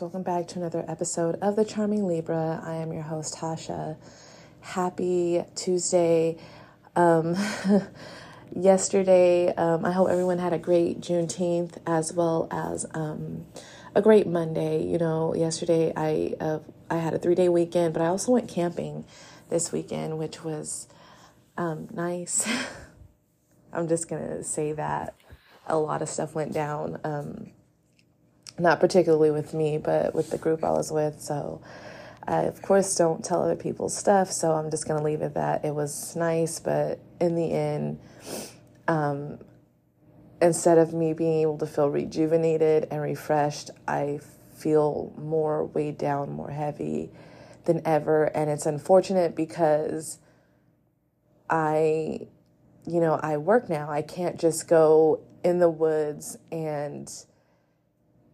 Welcome back to another episode of The Charming Libra. I am your host, Tasha. Happy Tuesday. Um, yesterday, um, I hope everyone had a great Juneteenth as well as um, a great Monday. You know, yesterday I uh, I had a three day weekend, but I also went camping this weekend, which was um, nice. I'm just gonna say that a lot of stuff went down. Not particularly with me, but with the group I was with. So I, of course, don't tell other people's stuff. So I'm just going to leave it that it was nice, but in the end, um, instead of me being able to feel rejuvenated and refreshed, I feel more weighed down, more heavy than ever. And it's unfortunate because I, you know, I work now. I can't just go in the woods and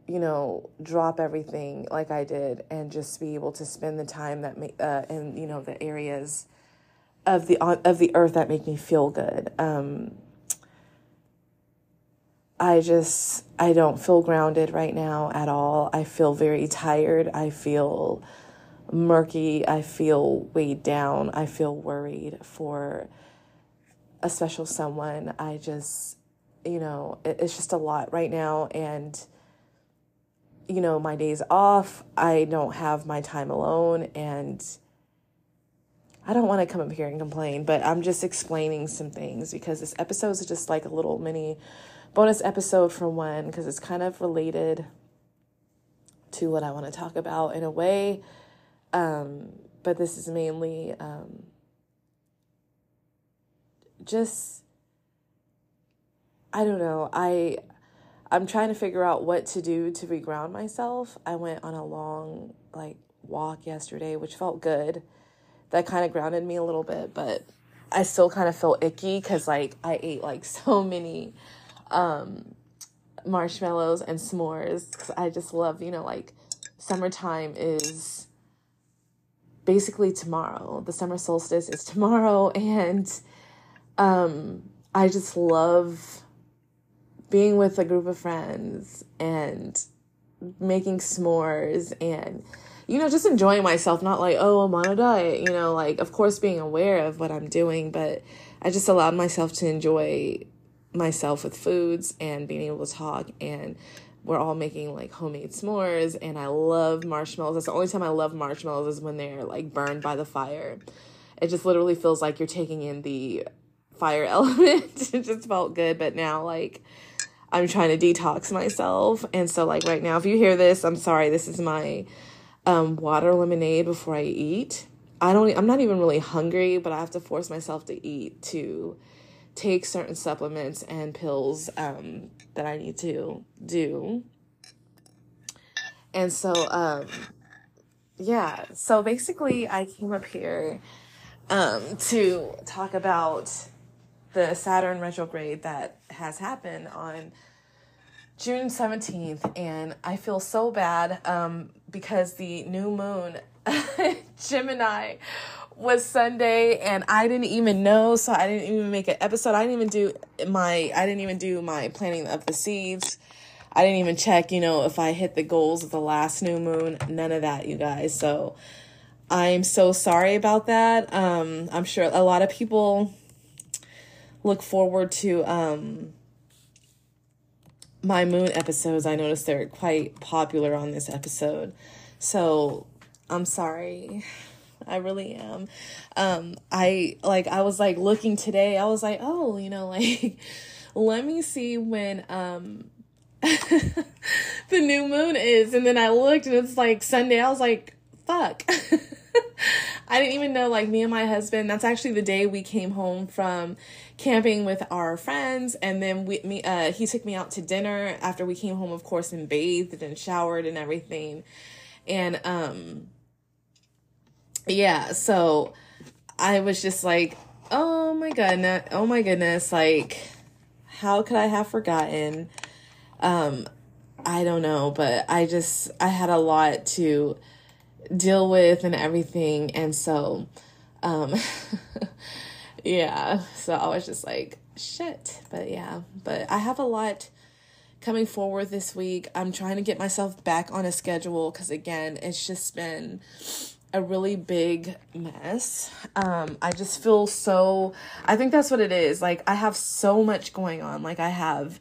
you know, drop everything like I did and just be able to spend the time that make uh, in you know the areas of the of the earth that make me feel good. Um, I just I don't feel grounded right now at all. I feel very tired. I feel murky. I feel weighed down. I feel worried for a special someone. I just you know it, it's just a lot right now and you know, my days off, I don't have my time alone, and I don't want to come up here and complain, but I'm just explaining some things because this episode is just like a little mini bonus episode from one because it's kind of related to what I want to talk about in a way. Um, but this is mainly um, just I don't know. I I'm trying to figure out what to do to reground myself. I went on a long like walk yesterday, which felt good. That kind of grounded me a little bit, but I still kind of feel icky cuz like I ate like so many um marshmallows and s'mores cuz I just love, you know, like summertime is basically tomorrow. The summer solstice is tomorrow and um I just love being with a group of friends and making s'mores and you know just enjoying myself not like oh i'm on a diet you know like of course being aware of what i'm doing but i just allowed myself to enjoy myself with foods and being able to talk and we're all making like homemade s'mores and i love marshmallows. That's the only time i love marshmallows is when they're like burned by the fire. It just literally feels like you're taking in the fire element. It just felt good but now like I'm trying to detox myself. And so, like, right now, if you hear this, I'm sorry. This is my um, water lemonade before I eat. I don't, I'm not even really hungry, but I have to force myself to eat to take certain supplements and pills um, that I need to do. And so, um, yeah, so basically, I came up here um, to talk about the Saturn retrograde that has happened on June 17th, and I feel so bad um, because the new moon, Gemini, was Sunday, and I didn't even know, so I didn't even make an episode. I didn't even do my, I didn't even do my planting of the seeds. I didn't even check, you know, if I hit the goals of the last new moon. None of that, you guys. So I'm so sorry about that. Um, I'm sure a lot of people look forward to um, my moon episodes. I noticed they're quite popular on this episode. So I'm sorry. I really am. Um, I like I was like looking today, I was like, oh, you know, like let me see when um the new moon is. And then I looked and it's like Sunday. I was like, fuck. I didn't even know, like, me and my husband, that's actually the day we came home from camping with our friends. And then we, me, uh, he took me out to dinner after we came home, of course, and bathed and showered and everything. And, um, yeah, so I was just like, oh my goodness, oh my goodness, like, how could I have forgotten? Um, I don't know, but I just, I had a lot to, deal with and everything. And so, um, yeah, so I was just like, shit. But yeah, but I have a lot coming forward this week. I'm trying to get myself back on a schedule because, again, it's just been a really big mess. Um, I just feel so, I think that's what it is. Like, I have so much going on. Like, I have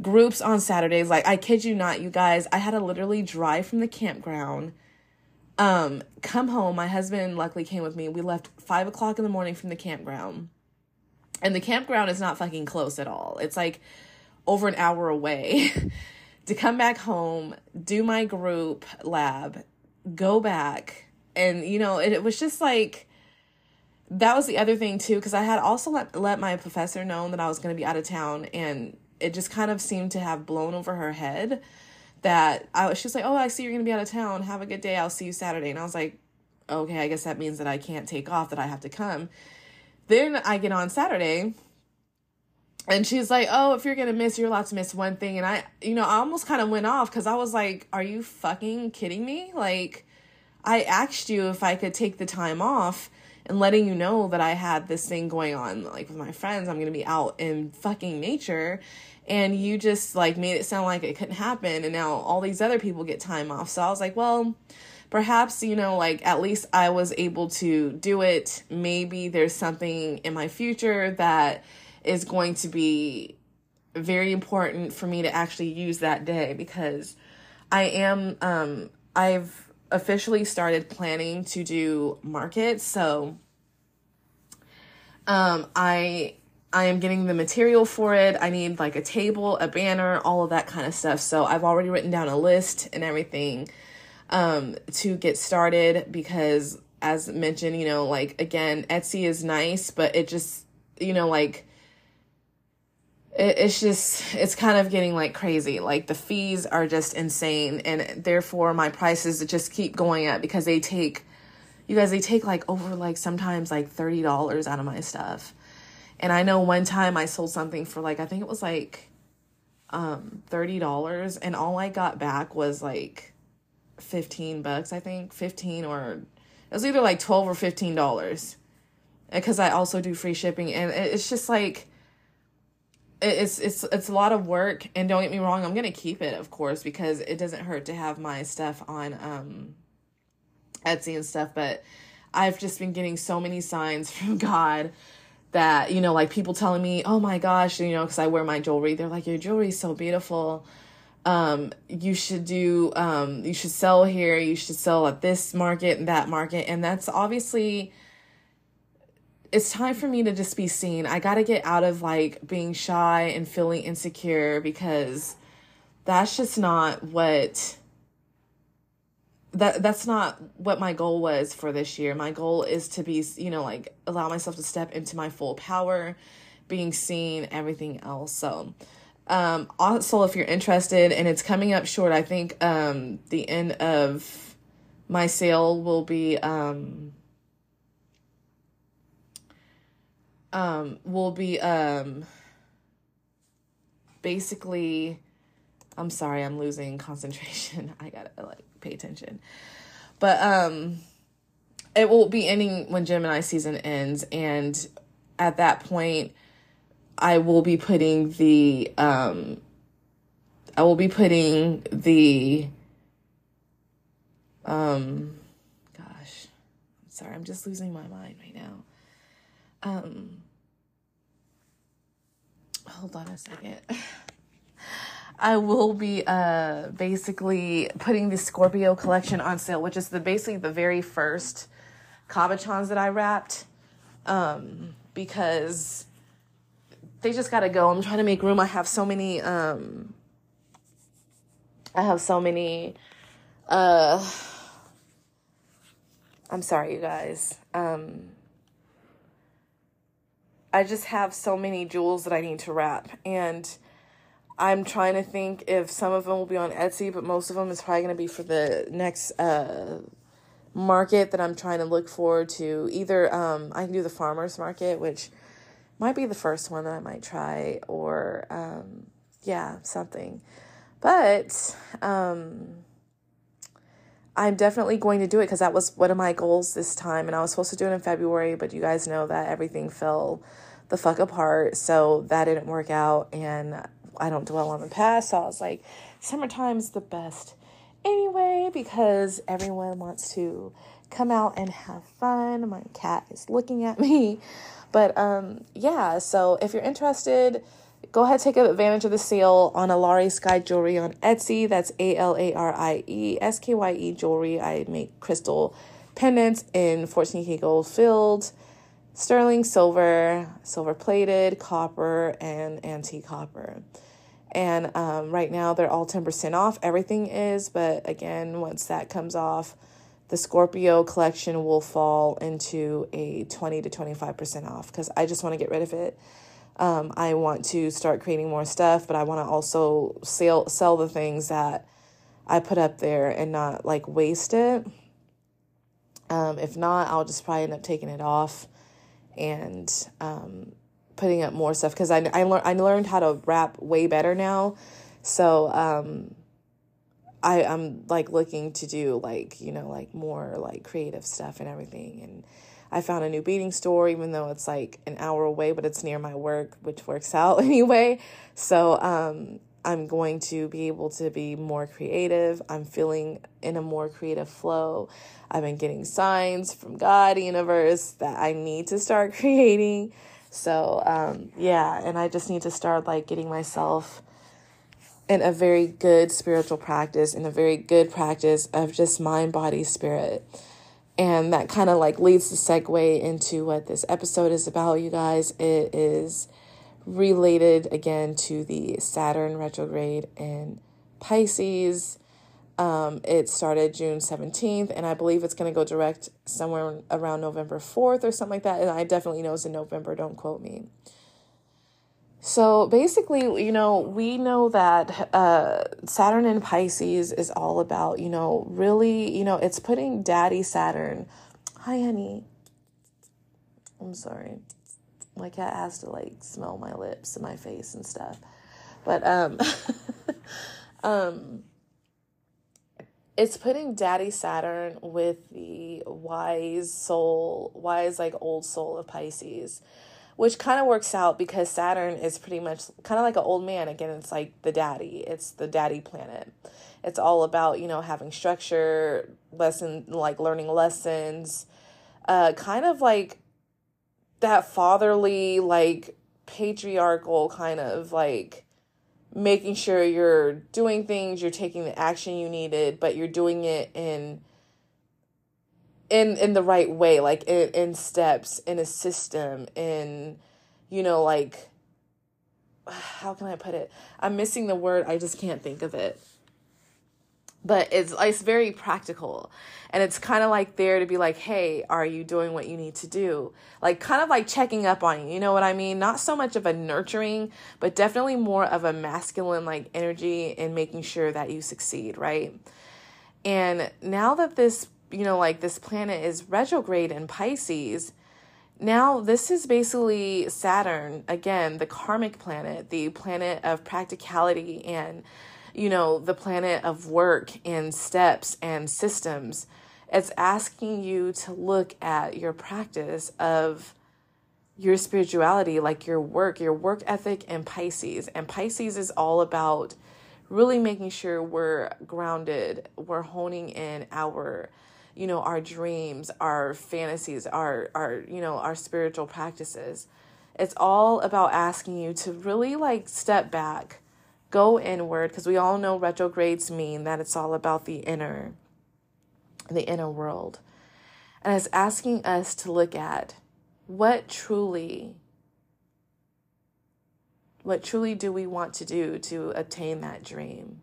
groups on Saturdays. Like, I kid you not, you guys, I had to literally drive from the campground um, come home. My husband luckily came with me. We left five o'clock in the morning from the campground. And the campground is not fucking close at all. It's like over an hour away. to come back home, do my group lab, go back. And, you know, it, it was just like, that was the other thing too, because I had also let, let my professor know that I was going to be out of town. And it just kind of seemed to have blown over her head that I was, she was like, Oh, I see you're going to be out of town. Have a good day. I'll see you Saturday. And I was like, Okay, I guess that means that I can't take off, that I have to come. Then I get on Saturday and she's like, Oh, if you're going to miss, you're allowed to miss one thing. And I, you know, I almost kind of went off because I was like, Are you fucking kidding me? Like, I asked you if I could take the time off and letting you know that I had this thing going on, like with my friends. I'm to be out in fucking nature and you just like made it sound like it couldn't happen and now all these other people get time off. So i was like well perhaps you know like at least i was able to do it. Maybe there's something in my future that is going to be very important for me to actually use that day because i am um i've officially started planning to do markets. So um i I am getting the material for it. I need like a table, a banner, all of that kind of stuff. So I've already written down a list and everything um, to get started because, as mentioned, you know, like again, Etsy is nice, but it just, you know, like it, it's just, it's kind of getting like crazy. Like the fees are just insane. And therefore, my prices just keep going up because they take, you guys, they take like over like sometimes like $30 out of my stuff and I know one time I sold something for like I think it was like um $30 and all I got back was like 15 bucks, I think, 15 or it was either like 12 or 15 dollars. Because I also do free shipping and it's just like it's it's it's a lot of work and don't get me wrong, I'm to keep it of course because it doesn't hurt to have my stuff on um Etsy and stuff, but I've just been getting so many signs from God that you know like people telling me oh my gosh you know because i wear my jewelry. They're like your jewelry is so beautiful. Um you should do um you should sell here. You should sell at this market and that market. And that's obviously it's time for me to just be seen. I got to get out of like being shy and feeling insecure because that's just not what that that's not what my goal was for this year. My goal is to be, you know, like allow myself to step into my full power, being seen, everything else. So, um also if you're interested and it's coming up short, I think um the end of my sale will be um um will be um basically I'm sorry, I'm losing concentration. I gotta like pay attention. But um it will be ending when Gemini season ends and at that point I will be putting the um I will be putting the um gosh I'm Sorry, I'm just losing my mind right now. Um, hold on a second. I will be uh basically putting the Scorpio collection on sale, which is the basically the very first cabochons that I wrapped. Um, because they just gotta go. I'm trying to make room. I have so many um I have so many uh I'm sorry you guys. Um I just have so many jewels that I need to wrap and I'm trying to think if some of them will be on Etsy, but most of them is probably going to be for the next uh, market that I'm trying to look forward to. Either um, I can do the farmers market, which might be the first one that I might try, or um, yeah, something. But um, I'm definitely going to do it because that was one of my goals this time, and I was supposed to do it in February, but you guys know that everything fell the fuck apart, so that didn't work out, and I don't dwell on the past. So I was like, summertime's the best anyway because everyone wants to come out and have fun. My cat is looking at me. But um yeah, so if you're interested, go ahead take advantage of the sale on Alarie Skye Jewelry on Etsy. That's A L A R I E S K Y E jewelry. I make crystal pendants in 14K gold filled, sterling silver, silver plated, copper, and antique copper. And um, right now they're all 10% off. Everything is, but again, once that comes off, the Scorpio collection will fall into a 20 to 25% off because I just want to get rid of it. Um, I want to start creating more stuff, but I want to also sell sell the things that I put up there and not like waste it. Um, if not, I'll just probably end up taking it off and um, putting up more stuff because I, I, lear- I learned how to wrap way better now. So um, I, I'm like looking to do like, you know, like more like creative stuff and everything. And I found a new beading store, even though it's like an hour away, but it's near my work, which works out anyway. So um, I'm going to be able to be more creative. I'm feeling in a more creative flow. I've been getting signs from God, universe, that I need to start creating. So, um, yeah, and I just need to start like getting myself in a very good spiritual practice, in a very good practice of just mind, body, spirit. And that kind of like leads the segue into what this episode is about, you guys. It is related again to the Saturn retrograde in Pisces. Um, it started June 17th, and I believe it's going to go direct somewhere around November 4th or something like that. And I definitely know it's in November, don't quote me. So basically, you know, we know that uh, Saturn in Pisces is all about, you know, really, you know, it's putting daddy Saturn. Hi, honey. I'm sorry. My cat has to like smell my lips and my face and stuff. But, um, um, it's putting daddy Saturn with the wise soul, wise, like old soul of Pisces which kind of works out because Saturn is pretty much kind of like an old man. Again, it's like the daddy, it's the daddy planet. It's all about, you know, having structure, lesson, like learning lessons, uh, kind of like that fatherly, like patriarchal kind of like making sure you're doing things, you're taking the action you needed, but you're doing it in in in the right way like in, in steps in a system in you know like how can i put it? I'm missing the word i just can't think of it but it's it's very practical. And it's kind of like there to be like hey are you doing what you need to do? Like kind of like checking up on you you know what i mean? Not so much of a nurturing but definitely more of a masculine like energy in making sure that you succeed right? And now that this you know, like this planet is retrograde in Pisces. Now, this is basically Saturn, again, the karmic planet, the planet of practicality and, you know, the planet of work and steps and systems. It's asking you to look at your practice of your spirituality, like your work, your work ethic, and Pisces. And Pisces is all about really making sure we're grounded, we're honing in our you know, our dreams, our fantasies, our our you know, our spiritual practices. It's all about asking you to really like step back, go inward because we all know retrogrades mean that it's all about the inner the inner world. And it's asking us to look at what truly what truly do we want to do to attain that dream?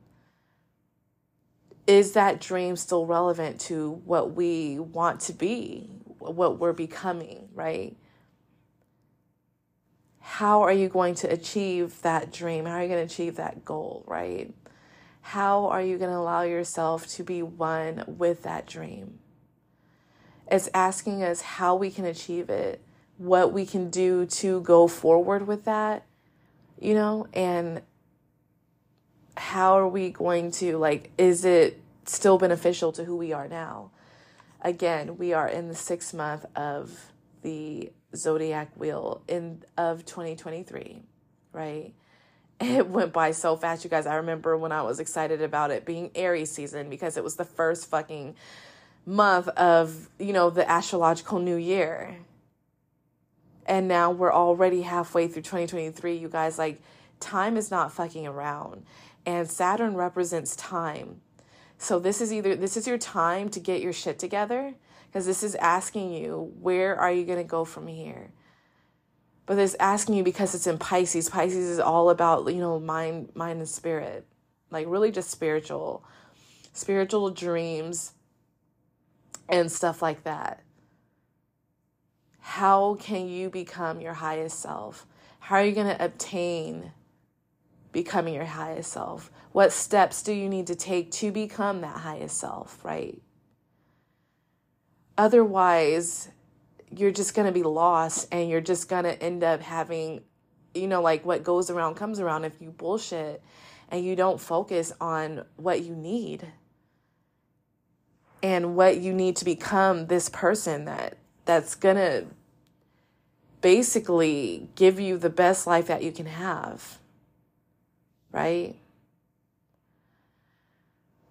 Is that dream still relevant to what we want to be, what we're becoming, right? How are you going to achieve that dream? How are you going to achieve that goal, right? How are you going to allow yourself to be one with that dream? It's asking us how we can achieve it, what we can do to go forward with that, you know, and how are we going to, like, is it still beneficial to who we are now? Again, we are in the sixth month of the zodiac wheel in of 2023, right? It went by so fast, you guys. I remember when I was excited about it being Aries season because it was the first fucking month of, you know, the astrological new year. And now we're already halfway through 2023, you guys. Like, time is not fucking around. And Saturn represents time. So this is either this is your time to get your shit together because this is asking you where are you going to go from here. But it's asking you because it's in Pisces. Pisces is all about, you know, mind mind and spirit. Like really just spiritual spiritual dreams and stuff like that. How can you become your highest self? How are you going to obtain becoming your highest self? What steps do you need to take to become that highest self, right? Otherwise, you're just going to be lost and you're just going to end up having, you know, like what goes around comes around if you bullshit and you don't focus on what you need and what you need to become this person that that's going to basically give you the best life that you can have. Right?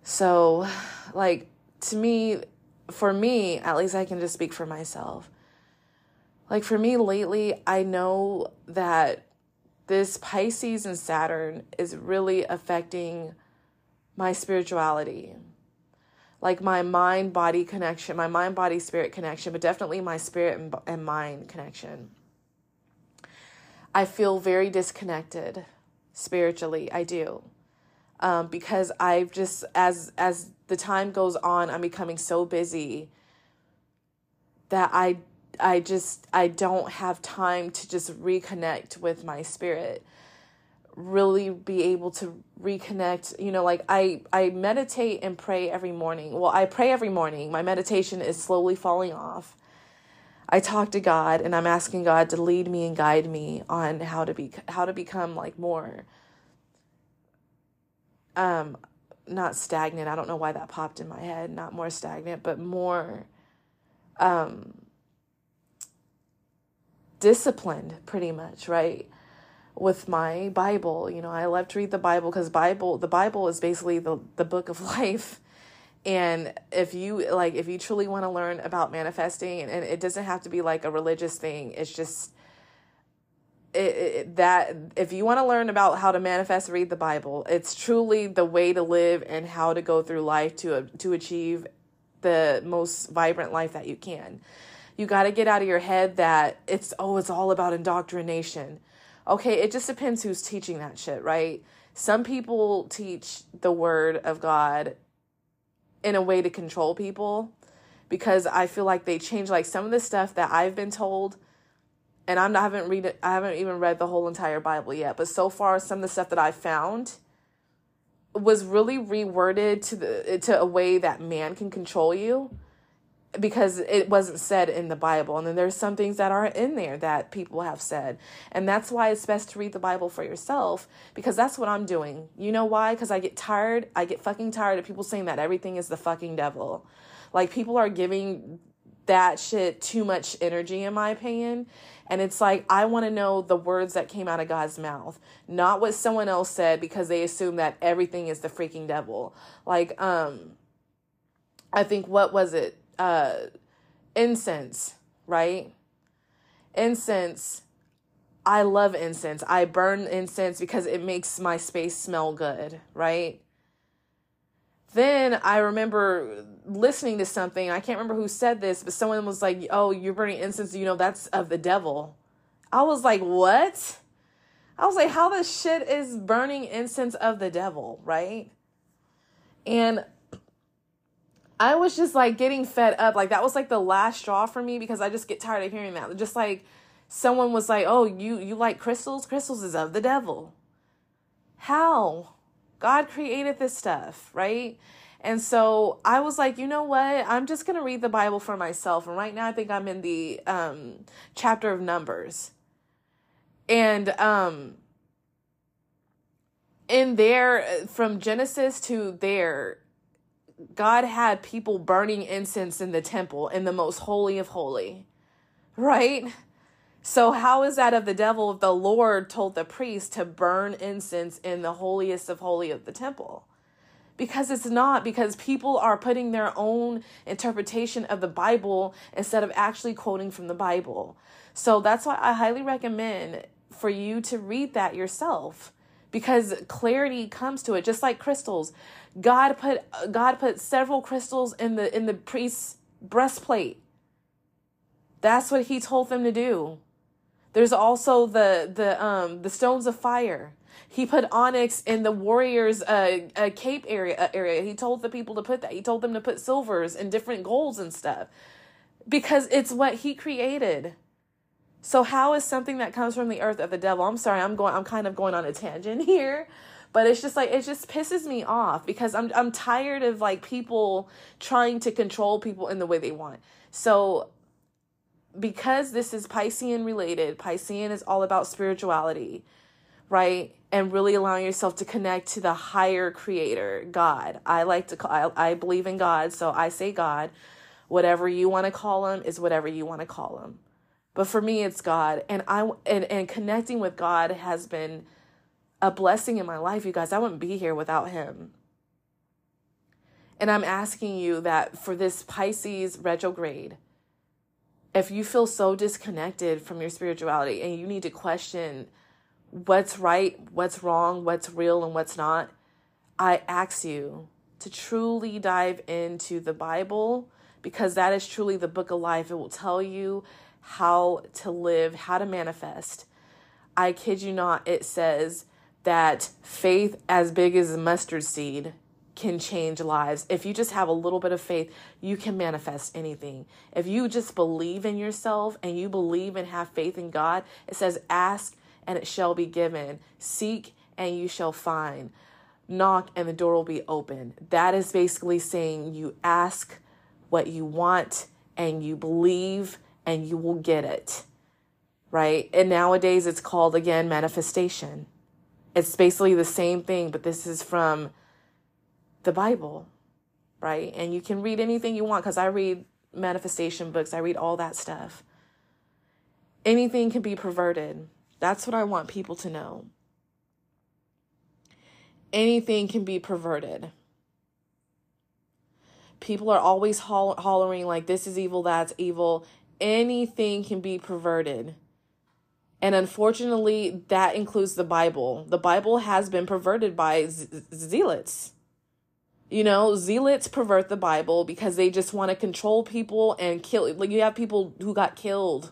So, like, to me, for me, at least I can just speak for myself. Like, for me lately, I know that this Pisces and Saturn is really affecting my spirituality. Like, my mind body connection, my mind body spirit connection, but definitely my spirit and, and mind connection. I feel very disconnected spiritually. I do um, because I've just as as the time goes on, I'm becoming so busy that I I just I don't have time to just reconnect with my spirit. Really be able to reconnect you know like i i meditate and pray every morning. Well i pray every morning. My meditation is slowly falling off. I talk to god and i'm asking god to lead me and guide me on how to be how to become like more. Um not stagnant. I don't know why that popped in my head. Not more stagnant but more um disciplined pretty much right with my bible. You know i love to read the bible because bible the bible is basically the the book of life. And if you like if you truly want to learn about manifesting and, and it doesn't have to be like a religious thing it's just it, that if you want to learn about how to manifest read the bible. It's truly the way to live and how to go through life to to achieve the most vibrant life that you can. You got to get out of your head that it's oh it's all about indoctrination. Okay it just depends who's teaching that shit right? Some people teach the word of god in a way to control people because i feel like they change like some of the stuff that i've been told and I'm not, I haven't read it, I haven't even read the whole entire Bible yet, but so far some of the stuff that I found was really reworded to the to a way that man can control you because it wasn't said in the Bible. And then there's some things that are in there that people have said. And that's why it's best to read the Bible for yourself because that's what I'm doing. You know why? Because I get tired. I get fucking tired of people saying that everything is the fucking devil. Like people are giving that shit too much energy, in my opinion. And it's like, I want to know the words that came out of God's mouth, not what someone else said because they assume that everything is the freaking devil. Like, um, I think, what was it? uh, incense, right? Incense. I love incense. I burn incense because it makes my space smell good, right? Then I remember listening to something. I can't remember who said this, but someone was like, "Oh, you're burning incense. You know that's of the devil." I was like, "What?" I was like, "How the shit is burning incense of the devil?" Right? And I was just like getting fed up. Like that was like the last straw for me because I just get tired of hearing that. Just like someone was like, "Oh, you you like crystals? Crystals is of the devil." How? God created this stuff, right? And so I was like, you know what? I'm just going to read the Bible for myself. And right now I think I'm in the um chapter of Numbers. And um in there from Genesis to there God had people burning incense in the temple in the most holy of holy, right? So, how is that of the devil if the Lord told the priest to burn incense in the holiest of holy of the temple? Because it's not, because people are putting their own interpretation of the Bible instead of actually quoting from the Bible. So, that's why I highly recommend for you to read that yourself. Because clarity comes to it just like crystals. God put god put several crystals in the in the priest's breastplate. That's what he told them to do. There's also the the um the stones of fire he put onyx in the warriors uh, uh cape area uh, area he told the people to put that he told them to put silvers and different golds and stuff because it's what he created so how is something that comes from the earth of the devil? I'm sorry, I'm going I'm kind of going on a tangent here, but it's just like it just pisses me off because I'm I'm tired of like people trying to control people in the way they want. So because this is Piscean related, Piscean is all about spirituality, right? And really allowing yourself to connect to the higher creator, God. I like to call I, I believe in God, so I say God. Whatever you want to call him is whatever you want to call him but for me it's god and i and, and connecting with god has been a blessing in my life you guys i wouldn't be here without him and i'm asking you that for this pisces retrograde if you feel so disconnected from your spirituality and you need to question what's right what's wrong what's real and what's not i ask you to truly dive into the bible because that is truly the book of life it will tell you how to live, how to manifest. I kid you not, it says that faith as big as a mustard seed can change lives. If you just have a little bit of faith, you can manifest anything. If you just believe in yourself and you believe and have faith in God, it says, ask and it shall be given, seek and you shall find, knock and the door will be open. That is basically saying you ask what you want and you believe and you will get it. Right? And nowadays it's called again manifestation. It's basically the same thing, but this is from the Bible, right? And you can read anything you want because I read manifestation books, I read all that stuff. Anything can be perverted. That's what I want people to know. Anything can be perverted. People are always holl- hollering, like, this is evil, that's evil anything can be perverted. And unfortunately, that includes the Bible. The Bible has been perverted by z- zealots. You know, zealots pervert the Bible because they just want to control people and kill. Like, you have people who got killed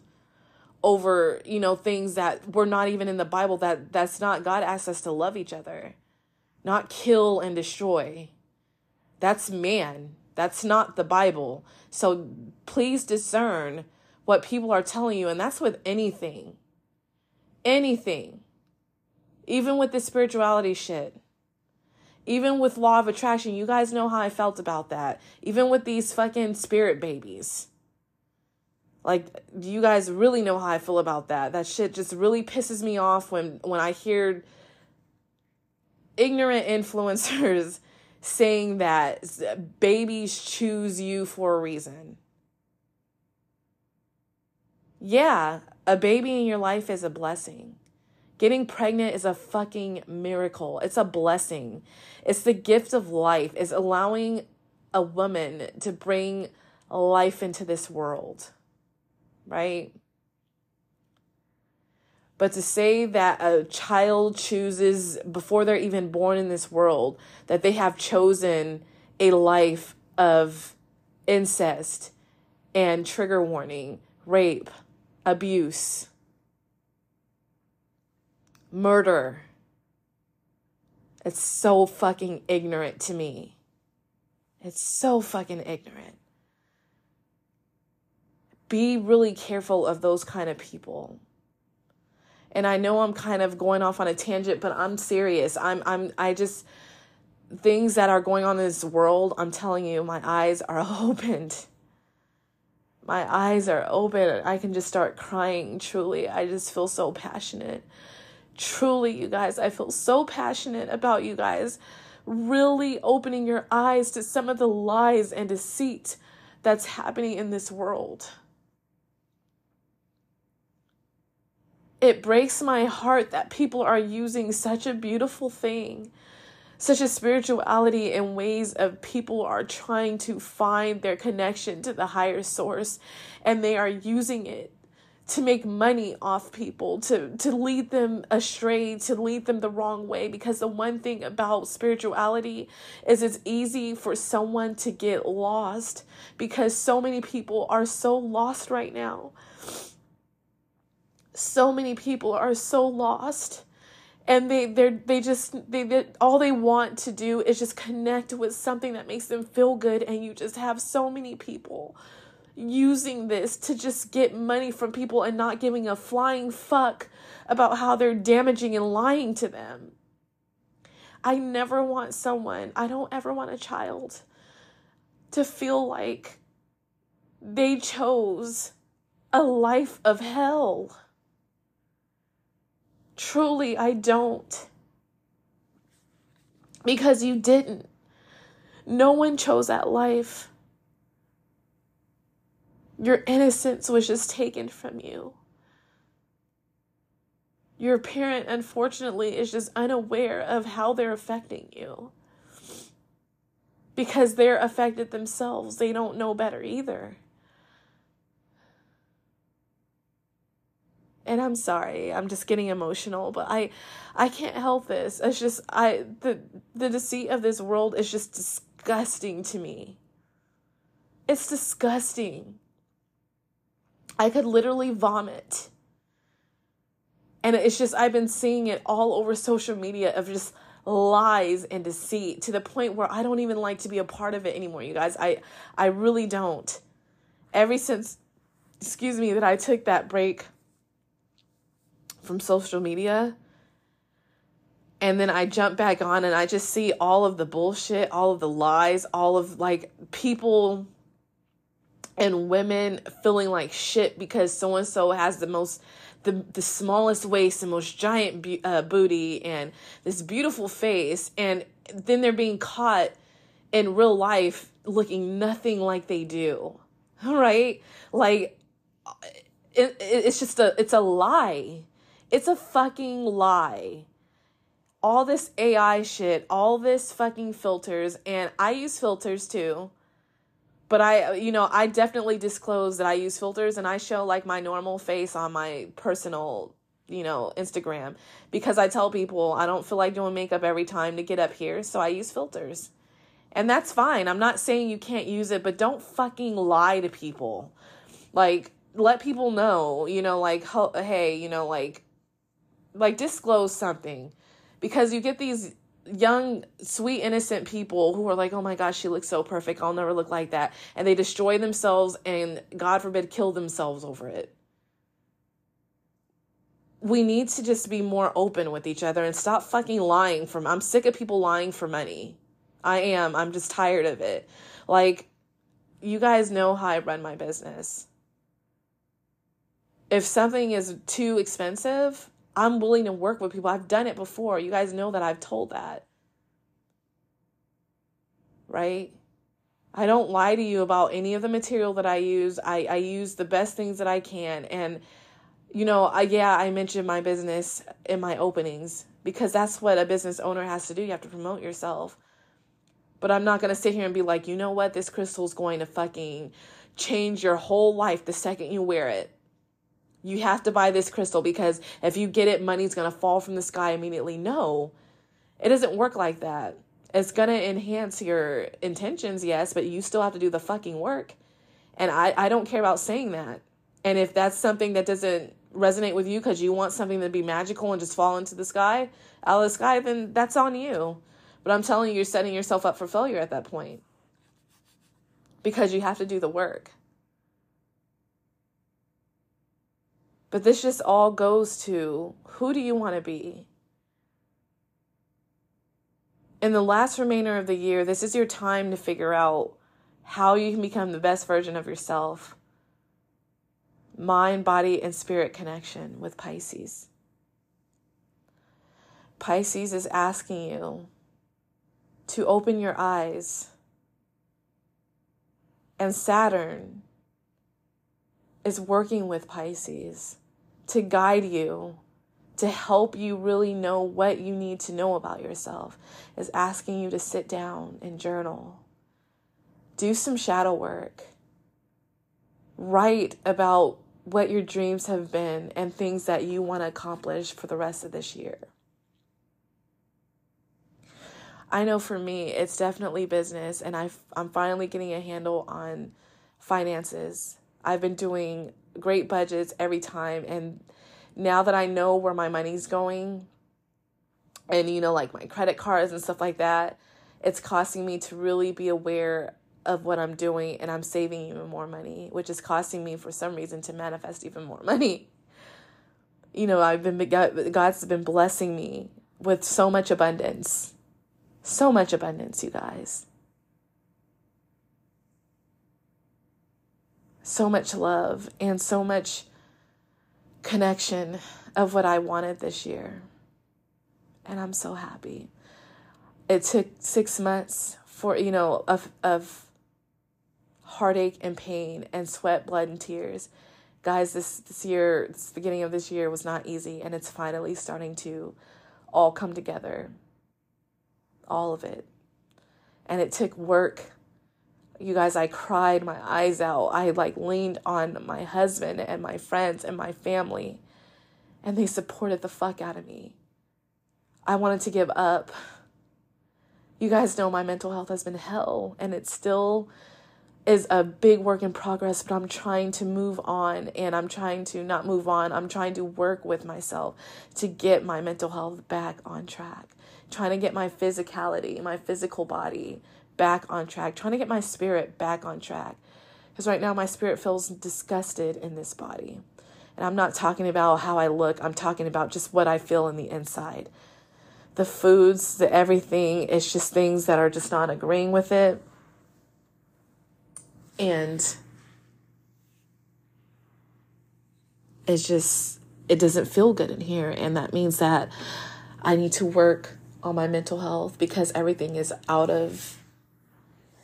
over, you know, things that were not even in the Bible that that's not God asked us to love each other. Not kill and destroy. That's man. That's not the Bible. So please discern what people are telling you. And that's with anything. Anything. Even with the spirituality shit. Even with law of attraction, you guys know how I felt about that. Even with these fucking spirit babies. Like you guys really know how I feel about that. That shit just really pisses me off when when I hear ignorant influencers saying that babies choose you for a reason. Yeah, a baby in your life is a blessing. Getting pregnant is a fucking miracle. It's a blessing. It's the gift of life. It's allowing a woman to bring life into this world, right? But to say that a child chooses before they're even born in this world that they have chosen a life of incest and trigger warning, rape, abuse, murder. It's so fucking ignorant to me. It's so fucking ignorant. Be really careful of those kind of people. And I know I'm kind of going off on a tangent, but I'm serious. I'm I'm I just things that are going on in this world, I'm telling you, my eyes are opened. My eyes are open. I can just start crying, truly. I just feel so passionate. Truly, you guys, I feel so passionate about you guys really opening your eyes to some of the lies and deceit that's happening in this world. It breaks my heart that people are using such a beautiful thing such a spirituality in ways of people are trying to find their connection to the higher source and they are using it to make money off people to to lead them astray to lead them the wrong way. Because the one thing about spirituality is it's easy for someone to get lost because so many people are so lost right now so many people are so lost and they they they just they, they all they want to do is just connect with something that makes them feel good and you just have so many people using this to just get money from people and not giving a flying fuck about how they're damaging and lying to them. I never want someone i don't ever want a child to feel like they chose a life of hell Truly, I don't. Because you didn't. No one chose that life. Your innocence was just taken from you. Your parent, unfortunately, is just unaware of how they're affecting you. Because they're affected themselves. They don't know better either. And I'm sorry, I'm just getting emotional, but I I can't help this. It's just I the the deceit of this world is just disgusting to me. It's disgusting. I could literally vomit. And it's just I've been seeing it all over social media of just lies and deceit to the point where I don't even like to be a part of it anymore, you guys. I I really don't. Ever since excuse me that I took that break from social media. And then I jump back on and I just see all of the bullshit, all of the lies, all of like people and women feeling like shit because so and so has the most the the smallest waist, the most giant uh, booty, and this beautiful face, and then they're being caught in real life looking nothing like they do, right? Like it, it's just a it's a lie. It's a fucking lie. All this AI shit, all this fucking filters, and I use filters too. But I, you know, I definitely disclose that I use filters and I show like my normal face on my personal, you know, Instagram because I tell people I don't feel like doing makeup every time to get up here, so I use filters. And that's fine. I'm not saying you can't use it, but don't fucking lie to people. Like, let people know, you know, like, hey, you know, like, like disclose something. Because you get these young sweet innocent people who are like oh my gosh she looks so perfect. I'll never look like that. And they destroy themselves and god forbid kill themselves over it. We need to just be more open with each other and stop fucking lying from i'm sick of people lying for money. I am. I'm just tired of it. Like you guys know how i run my business. If something is too expensive I'm willing to work with people. I've done it before. You guys know that I've told that. Right? I don't lie to you about any of the material that I use. I, I use the best things that I can. And, you know, I, yeah, I mentioned my business in my openings because that's what a business owner has to do. You have to promote yourself. But I'm not going to sit here and be like, you know what? This crystal's going to fucking change your whole life the second you wear it. You have to buy this crystal because if you get it, money's going to fall from the sky immediately. No, it doesn't work like that. It's going to enhance your intentions, yes, but you still have to do the fucking work. And I, I don't care about saying that. And if that's something that doesn't resonate with you because you want something to be magical and just fall into the sky, out of the sky, then that's on you. But I'm telling you, you're setting yourself up for failure at that point because you have to do the work. But this just all goes to who do you want to be? In the last remainder of the year, this is your time to figure out how you can become the best version of yourself. Mind, body, and spirit connection with Pisces. Pisces is asking you to open your eyes. And Saturn is working with Pisces to guide you, to help you really know what you need to know about yourself, is asking you to sit down and journal. Do some shadow work. Write about what your dreams have been and things that you want to accomplish for the rest of this year. I know for me, it's definitely business, and i I'm finally getting a handle on finances. I've been doing great budgets every time, and now that I know where my money's going, and you know, like my credit cards and stuff like that, it's costing me to really be aware of what I'm doing, and I'm saving even more money, which is costing me for some reason to manifest even more money. You know, I've been God's been blessing me with so much abundance so much abundance, you guys. So much love and so much connection of what I wanted this year. And I'm so happy. It took six months for, you know, of, of heartache and pain and sweat, blood, and tears. Guys, this, this year, this beginning of this year was not easy, and it's finally starting to all come together all of it. And it took work. You guys, I cried my eyes out. I like leaned on my husband and my friends and my family, and they supported the fuck out of me. I wanted to give up. You guys know my mental health has been hell, and it still is a big work in progress, but I'm trying to move on and I'm trying to not move on. I'm trying to work with myself to get my mental health back on track trying to get my physicality, my physical body back on track, trying to get my spirit back on track. Because right now, my spirit feels disgusted in this body. And I'm not talking about how I look, I'm talking about just what I feel in the inside. The foods, the everything, it's just things that are just not agreeing with it. And it's just, it doesn't feel good in here. And that means that I need to work on my mental health because everything is out of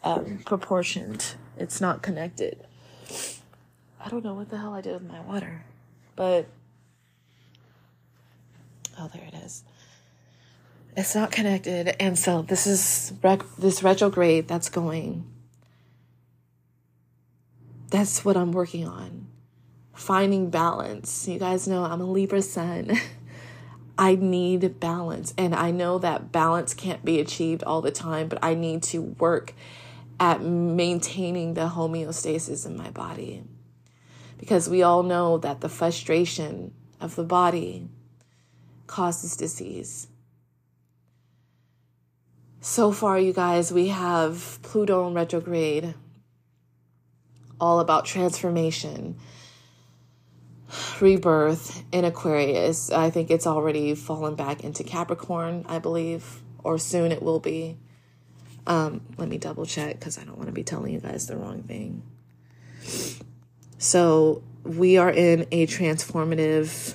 um, proportioned. It's not connected. I don't know what the hell I did with my water, but oh, there it is. It's not connected, and so this is rec- this retrograde that's going. That's what I'm working on. Finding balance. You guys know I'm a Libra sun. I need balance. And I know that balance can't be achieved all the time, but I need to work at maintaining the homeostasis in my body. Because we all know that the frustration of the body causes disease. So far, you guys, we have Pluto in retrograde, all about transformation rebirth in Aquarius. I think it's already fallen back into Capricorn, I believe, or soon it will be. Um, let me double check because I don't want to be telling you guys the wrong thing. So we are in a transformative.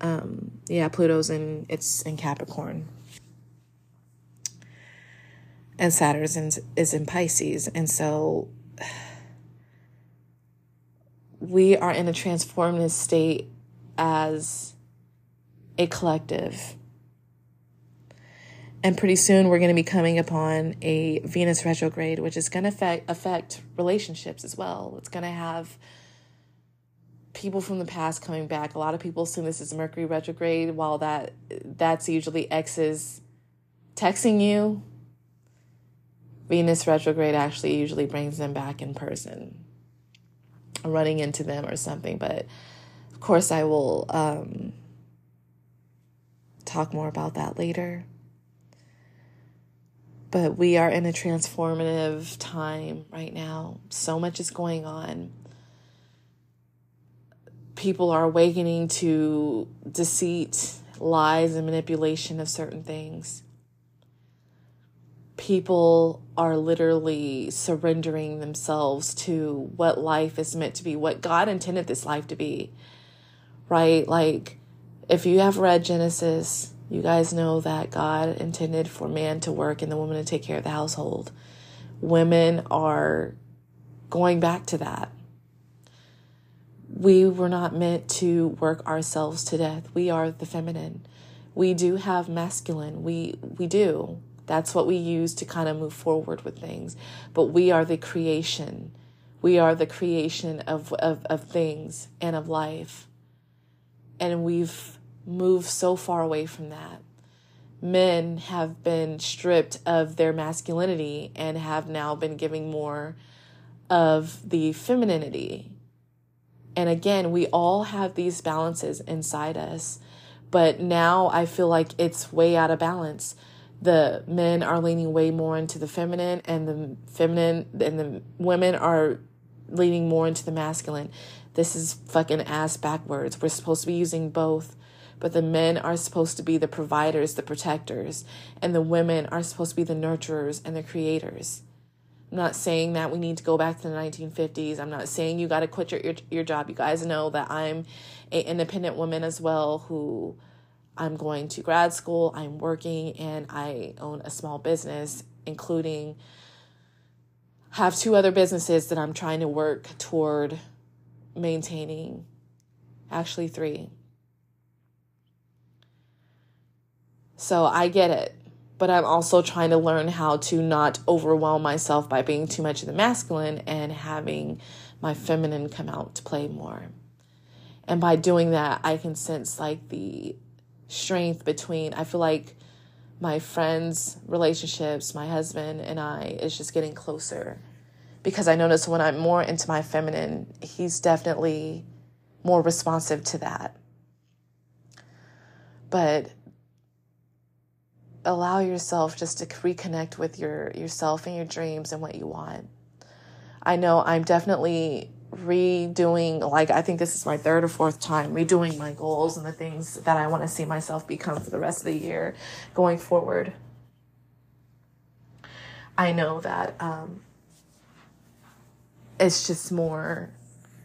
Um, yeah, Pluto's in it's in Capricorn, and Saturn's in, is in Pisces, and so we are in a transformative state as a collective. And pretty soon we're going to be coming upon a Venus retrograde, which is going to affect, affect relationships as well. It's going to have people from the past coming back. A lot of people assume this is Mercury retrograde, while that that's usually exes texting you. Venus retrograde actually usually brings them back in person, running into them or something. But of course, I will um, talk more about that later. But we are in a transformative time right now. So much is going on. People are awakening to deceit, lies, and manipulation of certain things. People are literally surrendering themselves to what life is meant to be, what God intended this life to be, right? Like, if you have read Genesis, you guys know that God intended for man to work and the woman to take care of the household. Women are going back to that. We were not meant to work ourselves to death. We are the feminine. We do have masculine. We we do. That's what we use to kind of move forward with things. But we are the creation. We are the creation of, of, of things and of life. And we've move so far away from that. Men have been stripped of their masculinity and have now been giving more of the femininity. And again, we all have these balances inside us, but now I feel like it's way out of balance. The men are leaning way more into the feminine, and the feminine and the women are leaning more into the masculine. This is fucking ass backwards. We're supposed to be using both but the men are supposed to be the providers, the protectors, and the women are supposed to be the nurturers and the creators. I'm not saying that we need to go back to the 1950s. I'm not saying you got to quit your, your, your job. You guys know that I'm an independent woman as well who I'm going to grad school, I'm working, and I own a small business, including have two other businesses that I'm trying to work toward maintaining. Actually, three. So I get it. But I'm also trying to learn how to not overwhelm myself by being too much of the masculine and having my feminine come out to play more. And by doing that, I can sense like the strength between, I feel like my friends' relationships, my husband and I, is just getting closer. Because I notice when I'm more into my feminine, he's definitely more responsive to that. But allow yourself just to reconnect with your yourself and your dreams and what you want. I know I'm definitely redoing like I think this is my third or fourth time redoing my goals and the things that I want to see myself become for the rest of the year going forward. I know that um, it's just more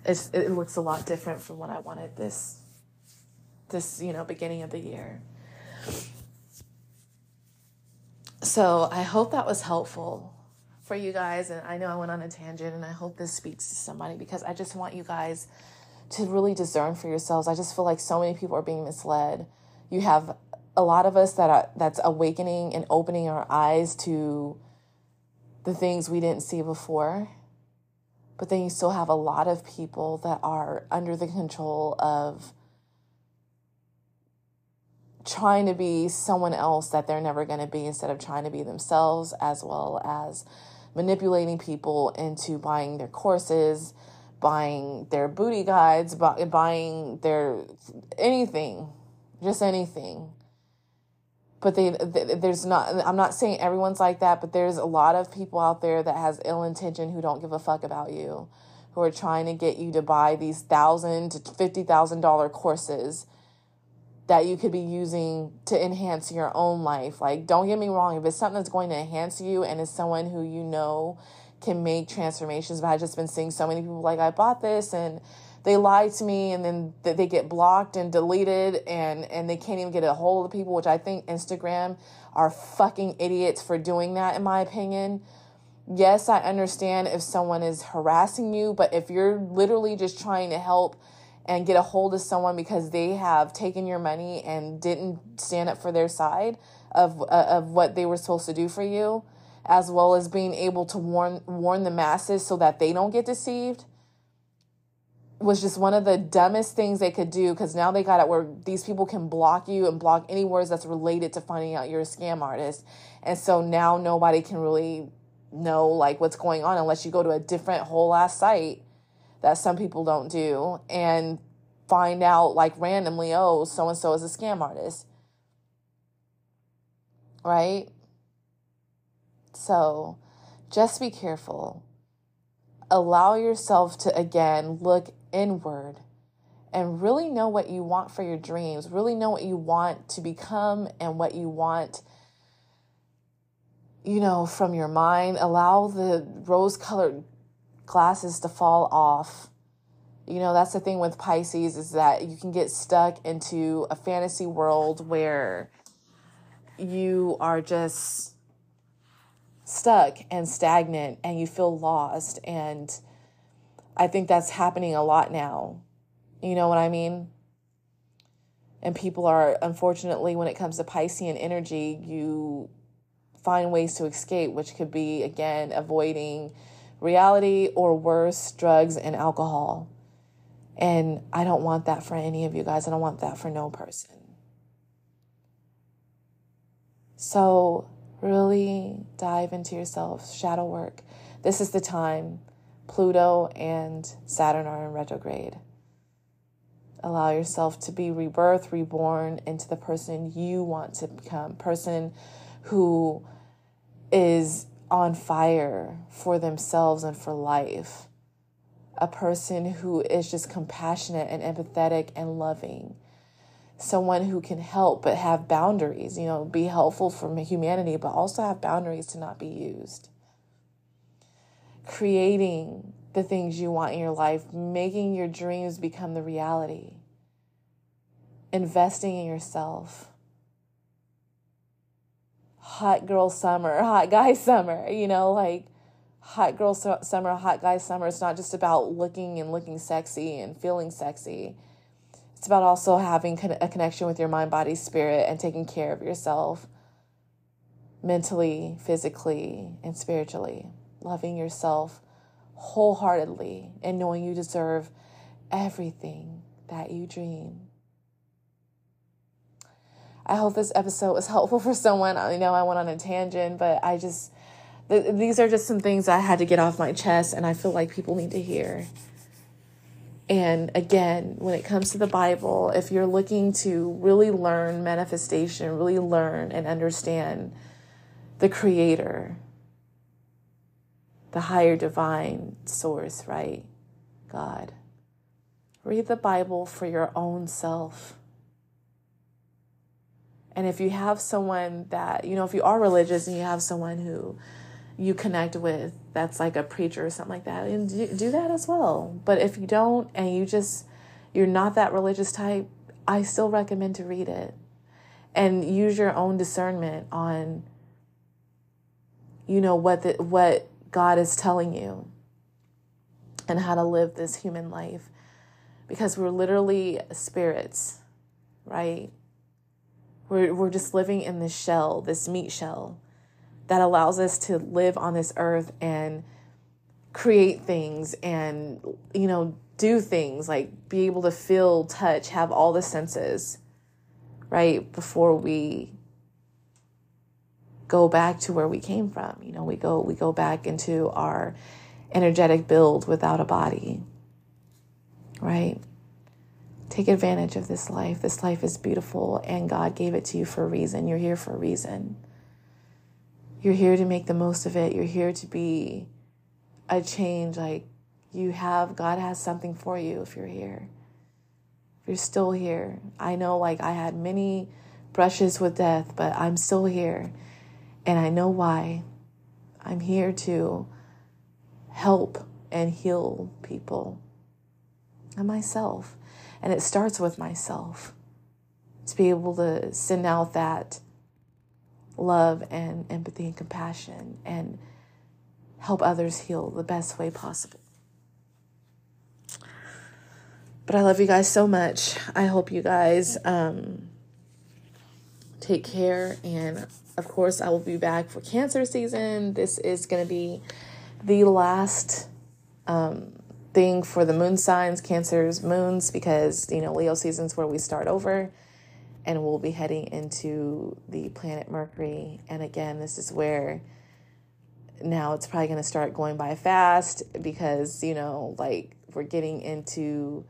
it's it looks a lot different from what I wanted this this you know beginning of the year. So I hope that was helpful for you guys. And I know I went on a tangent, and I hope this speaks to somebody because I just want you guys to really discern for yourselves. I just feel like so many people are being misled. You have a lot of us that are that's awakening and opening our eyes to the things we didn't see before. But then you still have a lot of people that are under the control of trying to be someone else that they're never going to be instead of trying to be themselves, as well as manipulating people into buying their courses, buying their booty guides, buying their anything, just anything. But they, there's not, I'm not saying everyone's like that, but there's a lot of people out there that has ill intention who don't give a fuck about you, who are trying to get you to buy these thousand to fifty thousand dollar courses that you could be using to enhance your own life. Like, don't get me wrong, if it's something that's going to enhance you and it's someone who you know can make transformations, but I've just been seeing so many people like, I bought this and they lied to me and then they get blocked and deleted and, and they can't even get a hold of the people, which I think Instagram are fucking idiots for doing that, in my opinion. Yes, I understand if someone is harassing you, but if you're literally just trying to help and get a hold of someone because they have taken your money and didn't stand up for their side, of uh, of what they were supposed to do for you, as well as being able to warn warn the masses so that they don't get deceived was just one of the dumbest things they could do because now they got it where these people can block you and block any words that's related to finding out you're a scam artist. And so now nobody can really know like what's going on unless you go to a different whole ass site that some people don't do and find out like randomly, oh, so and so is a scam artist. Right? So just be careful. Allow yourself to again look inward and really know what you want for your dreams, really know what you want to become and what you want you know from your mind allow the rose colored glasses to fall off you know that's the thing with pisces is that you can get stuck into a fantasy world where you are just stuck and stagnant and you feel lost and I think that's happening a lot now. You know what I mean? And people are, unfortunately, when it comes to Piscean energy, you find ways to escape, which could be, again, avoiding reality or worse, drugs and alcohol. And I don't want that for any of you guys. I don't want that for no person. So, really dive into yourself, shadow work. This is the time. Pluto and Saturn are in retrograde. Allow yourself to be rebirth, reborn into the person you want to become, person who is on fire for themselves and for life, a person who is just compassionate and empathetic and loving, someone who can help but have boundaries, you know, be helpful for humanity, but also have boundaries to not be used. Creating the things you want in your life, making your dreams become the reality, investing in yourself. Hot girl summer, hot guy summer, you know, like hot girl summer, hot guy summer. It's not just about looking and looking sexy and feeling sexy. It's about also having a connection with your mind, body, spirit, and taking care of yourself mentally, physically, and spiritually loving yourself wholeheartedly and knowing you deserve everything that you dream. I hope this episode was helpful for someone. I know I went on a tangent, but I just, th- these are just some things I had to get off my chest, and I feel like people need to hear. And again, when it comes to the Bible, if you're looking to really learn manifestation, really learn and understand the Creator, the higher divine source, right? God. Read the Bible for your own self. And if you have someone that, you know, if you are religious and you have someone who you connect with that's like a preacher or something like that, and do, do that as well. But if you don't and you just, you're not that religious type, I still recommend to read it and use your own discernment on, you know, what the, what God is telling you and how to live this human life because we're literally spirits, right? We're, we're just living in this shell, this meat shell that allows us to live on this earth and create things and, you know, do things like be able to feel, touch, have all the senses, right? Before we go back to where we came from. You know, we go we go back into our energetic build without a body. Right? Take advantage of this life. This life is beautiful and God gave it to you for a reason. You're here for a reason. You're here to make the most of it. You're here to be a change like you have God has something for you if you're here. If you're still here. I know like I had many brushes with death, but I'm still here and I know why. I'm here to help and heal people and myself. And it starts with myself to be able to send out that love and empathy and compassion and help others heal the best way possible. But I love you guys so much. I hope you guys um, take care. And of course, I will be back for cancer season. This is going to be the last um, thing for the moon signs, cancers, moons, because, you know, Leo season's where we start over and we'll be heading into the planet Mercury. And again, this is where now it's probably going to start going by fast because, you know, like we're getting into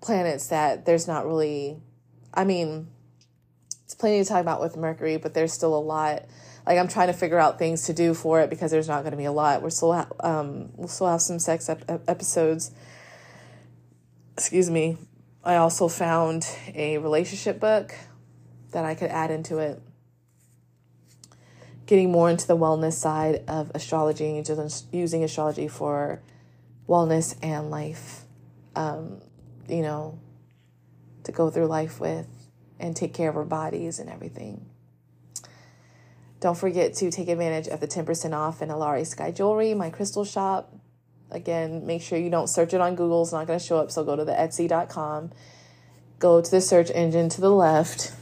planets that there's not really, I mean, it's plenty to talk about with Mercury, but there's still a lot. Like I'm trying to figure out things to do for it because there's not going to be a lot. We're still ha- um, we'll still have some sex ep- episodes. Excuse me. I also found a relationship book that I could add into it. Getting more into the wellness side of astrology, just using astrology for wellness and life. Um, you know, to go through life with and take care of our bodies and everything. Don't forget to take advantage of the 10% off in Alarie Skye Jewelry, my crystal shop. Again, make sure you don't search it on Google, it's not going to show up. So go to the Etsy.com, go to the search engine to the left,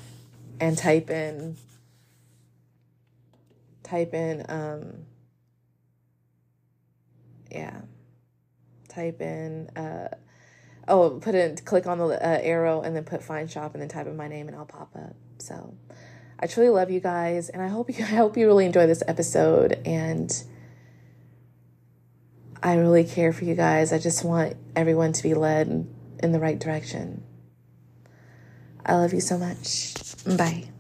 and type in type in um yeah type in uh oh, put in, click on the uh, arrow and then put find shop and then type in my name and I'll pop up. So I truly love you guys and I hope you, I hope you really enjoy this episode and I really care for you guys. I just want everyone to be led in the right direction. I love you so much. Bye.